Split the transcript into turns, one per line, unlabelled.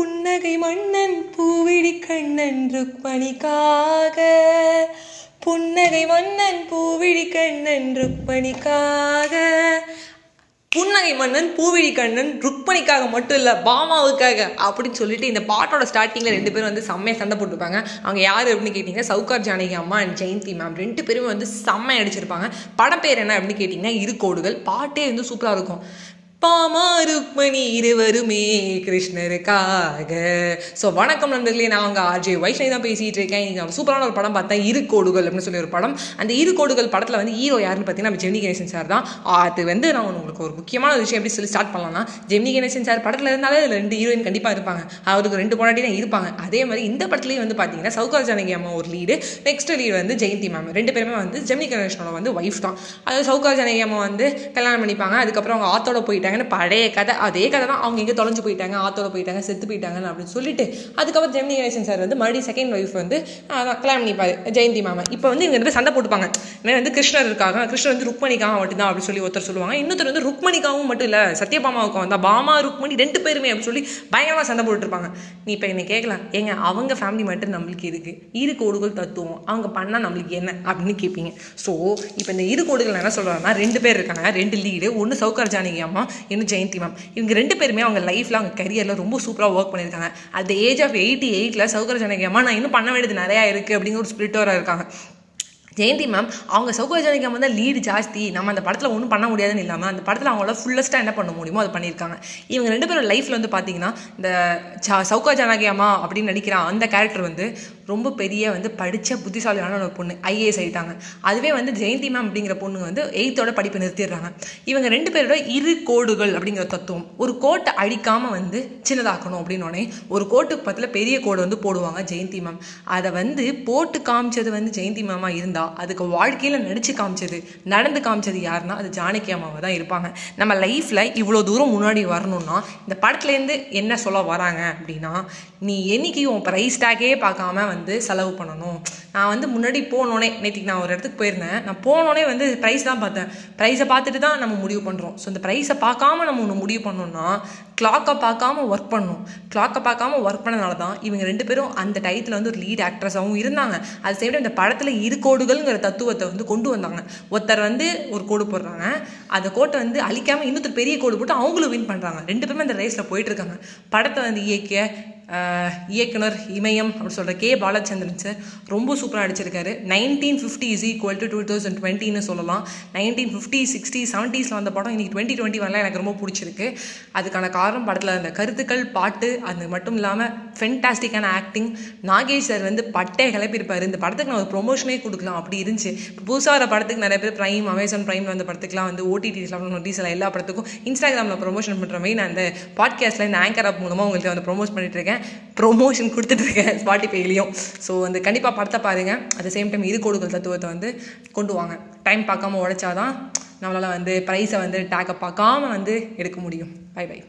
புன்னகை மன்னன் பூவிழி கண்ணன் ருக்மணிக்காக புன்னகை மன்னன் பூவிழி கண்ணன் ருக்மணிக்காக புன்னகை மன்னன் பூவிழி கண்ணன் ருக்மணிக்காக மட்டும் இல்லை பாமாவுக்காக அப்படின்னு சொல்லிட்டு இந்த பாட்டோட ஸ்டார்டிங்கில் ரெண்டு பேரும் வந்து செம்மையாக சண்டை போட்டுருப்பாங்க அவங்க யார் அப்படின்னு கேட்டிங்கன்னா சவுகார் ஜானகி அம்மா அண்ட் ஜெயந்தி மேம் ரெண்டு பேருமே வந்து செம்மையாக அடிச்சிருப்பாங்க படம் பேர் என்ன அப்படின்னு கேட்டிங்கன்னா இரு கோடுகள் பாட்டே வந்து சூப்பராக இருக்கும். பாமா ருக்மணி இருவருமே கிருஷ்ணருக்காக. ஸோ வணக்கம் நண்பர்களே நான் அவங்க ஆர்ஜே வைஷ்ணவி தான் பேசிகிட்டு இருக்கேன். இங்கே சூப்பரான ஒரு படம் பார்த்தேன் இரு கோடுகள் அப்படின்னு சொல்லி ஒரு படம். அந்த இரு கோடுகள் படத்தில் வந்து ஹீரோ யாருன்னு பார்த்தீங்கன்னா நம்ம ஜெமினி கணேசன் சார் தான். அது வந்து நான் உங்களுக்கு ஒரு முக்கியமான ஒரு விஷயம் எப்படி சொல்லி ஸ்டார்ட் பண்ணலாம்னா ஜெமினி கணேசன் சார் படத்தில் இருந்தாலே அதில் ரெண்டு ஹீரோயின் கண்டிப்பாக இருப்பாங்க. அவருக்கு ரெண்டு பொண்டாட்டி தான் இருப்பாங்க. அதே மாதிரி இந்த படத்துலேயும் வந்து பார்த்தீங்கன்னா சவுகார் ஜானகி அம்மா ஒரு லீடு நெக்ஸ்ட் லீடு வந்து ஜெயந்தி மேம் ரெண்டு பேருமே வந்து ஜெமினி கணேசனோட வந்து ஒய்ஃப் தான். அது சவுகார் ஜானகி அம்மா வந்து கல்யாணம் பண்ணிப்பாங்க. அதுக்கப்புறம் அவங்க ஆத்தோட போயிட்டாங்கன்னு பழைய கதை அதே கதை தான் அவங்க எங்கே தொலைஞ்சு போயிட்டாங்க ஆத்தோட போயிட்டாங்க செத்து போயிட்டாங்கன்னு அப்படின்னு சொல்லிட்டு அதுக்கப்புறம் ஜெமினி கணேசன் சார் வந்து மறுபடியும் செகண்ட் ஒய்ஃப் வந்து கல்யாணம் பண்ணிப்பாரு ஜெயந்தி மாமா. இப்போ வந்து இவங்க ரெண்டு சண்டை போட்டுப்பாங்க. இவன் வந்து கிருஷ்ணர் இருக்காங்க கிருஷ்ணர் வந்து ருக்மணிக்காக மட்டும்தான் அப்படின்னு சொல்லி ஒருத்தர் சொல்லுவாங்க. இன்னொருத்தர் வந்து ருக்மணிக்காகவும் மட்டும் இல்லை சத்யபாமாவுக்கும் வந்தால் பாமா ருக்மணி ரெண்டு பேருமே அப்படின்னு சொல்லி பயங்கரமாக சண்டை போட்டுருப்பாங்க. நீ இப்போ என்னை கேட்கலாம். ஏங்க அவங்க ஃபேமிலி மட்டும் நம்மளுக்கு இருக்கு இரு கோடுகள் தத்துவம். அவங்க பண்ணால் நம்மளுக்கு என்ன? அப்படின்னு கேட்பீங்க ஸோ இப்போ இந்த இரு கோடுகள் என்ன சொல்கிறாங்கன்னா ரெண்டு பேர் இருக்காங்க ரெண்டு லீடு ஒன்று சவுகார் ஜானகி அம்மா இன்னும் ஜெயந்தி மேம் இவங்க ரெண்டு பேருமே அவங்க லைஃப்பில் அவங்க கரியரில் ரொம்ப சூப்பராக ஒர்க் பண்ணியிருக்காங்க. அட் ஏஜ் ஆஃப் எயிட்டி எயிட்டில் சௌகர் ஜானகி நான் இன்னும் பண்ண வேண்டியது நிறையா இருக்குது அப்படிங்கிற ஒரு ஸ்பிரிட்டோராக இருக்காங்க. ஜெயந்தி மேம் அவங்க சௌகர் ஜானகி தான் லீடு ஜாஸ்தி. நம்ம அந்த படத்தில் ஒன்றும் பண்ண முடியாதுன்னு இல்லாமல் அந்த படத்தில் அவங்களால ஃபுல்லஸ்ட்டாக என்ன பண்ண முடியுமோ அதை பண்ணியிருக்காங்க. இவங்க ரெண்டு பேரும் லைஃப்பில் வந்து பார்த்தீங்கன்னா இந்த சா சௌகா ஜானகி அப்படின்னு நடிக்கிற அந்த கேரக்டர் வந்து ரொம்ப பெரிய வந்து படித்த புத்திசாலியான ஒரு பொண்ணு ஐஏஎஸ் ஆகிட்டாங்க அதுவே வந்து ஜெயந்தி மேம் அப்படிங்கிற பொண்ணு வந்து எயித்தோட படிப்பை நிறுத்திடுறாங்க. இவங்க ரெண்டு பேரோட இரு கோடுகள் அப்படிங்கிற தத்துவம். ஒரு கோட்டை அழிக்காமல் வந்து சின்னதாக்கணும் அப்படின்னோடனே ஒரு கோட்டுக்கு பக்கத்தில் பெரிய கோடு வந்து போடுவாங்க ஜெயந்தி மேம் அதை வந்து போட்டு காமிச்சது வந்து ஜெயந்தி மேமாக இருந்தால் அதுக்கு வாழ்க்கையில் நடிச்சு காமிச்சது நடந்து காமிச்சது யாருன்னா அது ஜானகி அம்மாவை தான் இருப்பாங்க. நம்ம லைஃப்பில் இவ்வளோ தூரம் முன்னாடி வரணும்னா இந்த படத்துலேருந்து என்ன சொல்ல வராங்க அப்படின்னா நீ என்னைக்கு உன் ப்ரைஸ் டேக்கே பார்க்காம வந்து வந்து செலவு பண்ணணும். நான் வந்து முன்னாடி போனோடனே நேற்றுக்கு நான் ஒரு இடத்துக்கு போயிருந்தேன். நான் போனோடனே வந்து ப்ரைஸ் தான் பார்த்தேன். ப்ரைஸை பார்த்துட்டு தான் நம்ம முடிவு பண்ணுறோம் ஸோ இந்த ப்ரைஸை பார்க்காம நம்ம ஒன்று முடிவு பண்ணோம்னா கிளாக்கை பார்க்காம ஒர்க் பண்ணணும். கிளாக்கை பார்க்காம ஒர்க் பண்ணனால தான் இவங்க ரெண்டு பேரும் அந்த டயத்தில் வந்து ஒரு லீட் ஆக்ட்ரஸாகவும் இருந்தாங்க. அது சேம் இந்த படத்தில் இரு கோடுகள்ங்கிற தத்துவத்தை வந்து கொண்டு வந்தாங்க. ஒருத்தர் வந்து ஒரு கோடு போடுறாங்க. அந்த கோட்டை வந்து அழிக்காமல் இன்னொருத்தர் பெரிய கோடு போட்டு அவங்களும் வின் பண்ணுறாங்க ரெண்டு பேருமே அந்த ரேஸில் போயிட்டு இருக்காங்க. படத்தை வந்து இயக்கிய இயக்குனர் இமயம் அப்படி சொல்கிற கே. பாலச்சந்திரன் சார் ரொம்ப சூப்பராக அடிச்சிருக்காரு nineteen fifty is equal to two thousand டுவெண்ட்டின்னு சொல்லலாம். நைன்டீன் ஃபிஃப்டி சிக்ஸ்டி செவன்ட்டீஸில் வந்த படம் இன்றைக்கி டுவெண்ட்டி டுவெண்ட்டி வரலாம் எனக்கு ரொம்ப பிடிச்சிருக்கு. அதுக்கான காரணம் படத்தில் அந்த கருத்துக்கள் பாட்டு அது மட்டும் இல்லாமல் ஃபென்டாஸ்டிக்கான ஆக்டிங் நாகேஷ் சார் வந்து பட்டே கிளப்பியிருப்பார். இந்த படத்துக்கு நான் ஒரு ப்ரொமோஷனே கொடுக்கலாம். அப்படி இருந்துச்சு. இப்போ புதுசாக வர படத்துக்கு நிறைய பேர் ப்ரைம் அமேசான் ப்ரைமில் வந்த படத்துக்குலாம் வந்து ஓடிடிஸில் நோட்டீஸில் எல்லா படத்துக்கும் இன்ஸ்டாகிராமில் ப்ரொமோஷன் பண்ணுற மாதிரி நான் அந்த பாட்காஸ்ட்டில் இந்த ஆங்கர் ஆப் மூலமாக உங்களுக்கு வந்து ப்ரொமோட் பண்ணிட்டு இருக்கேன். ப்ரொமோஷன் கொடுத்துட்ருக்கேன் ஸ்பாட்டிஃபைலையும் ஸோ வந்து கண்டிப்பாக படத்தை பாருங்கள் அட் சேம் டைம் இது கொடுக்கல் தத்துவத்தை வந்து கொண்டு வாங்க. டைம் பார்க்காம உடைச்சாதான் நம்மளால் வந்து ப்ரைஸை வந்து டேக்கை பார்க்காம வந்து எடுக்க முடியும். By by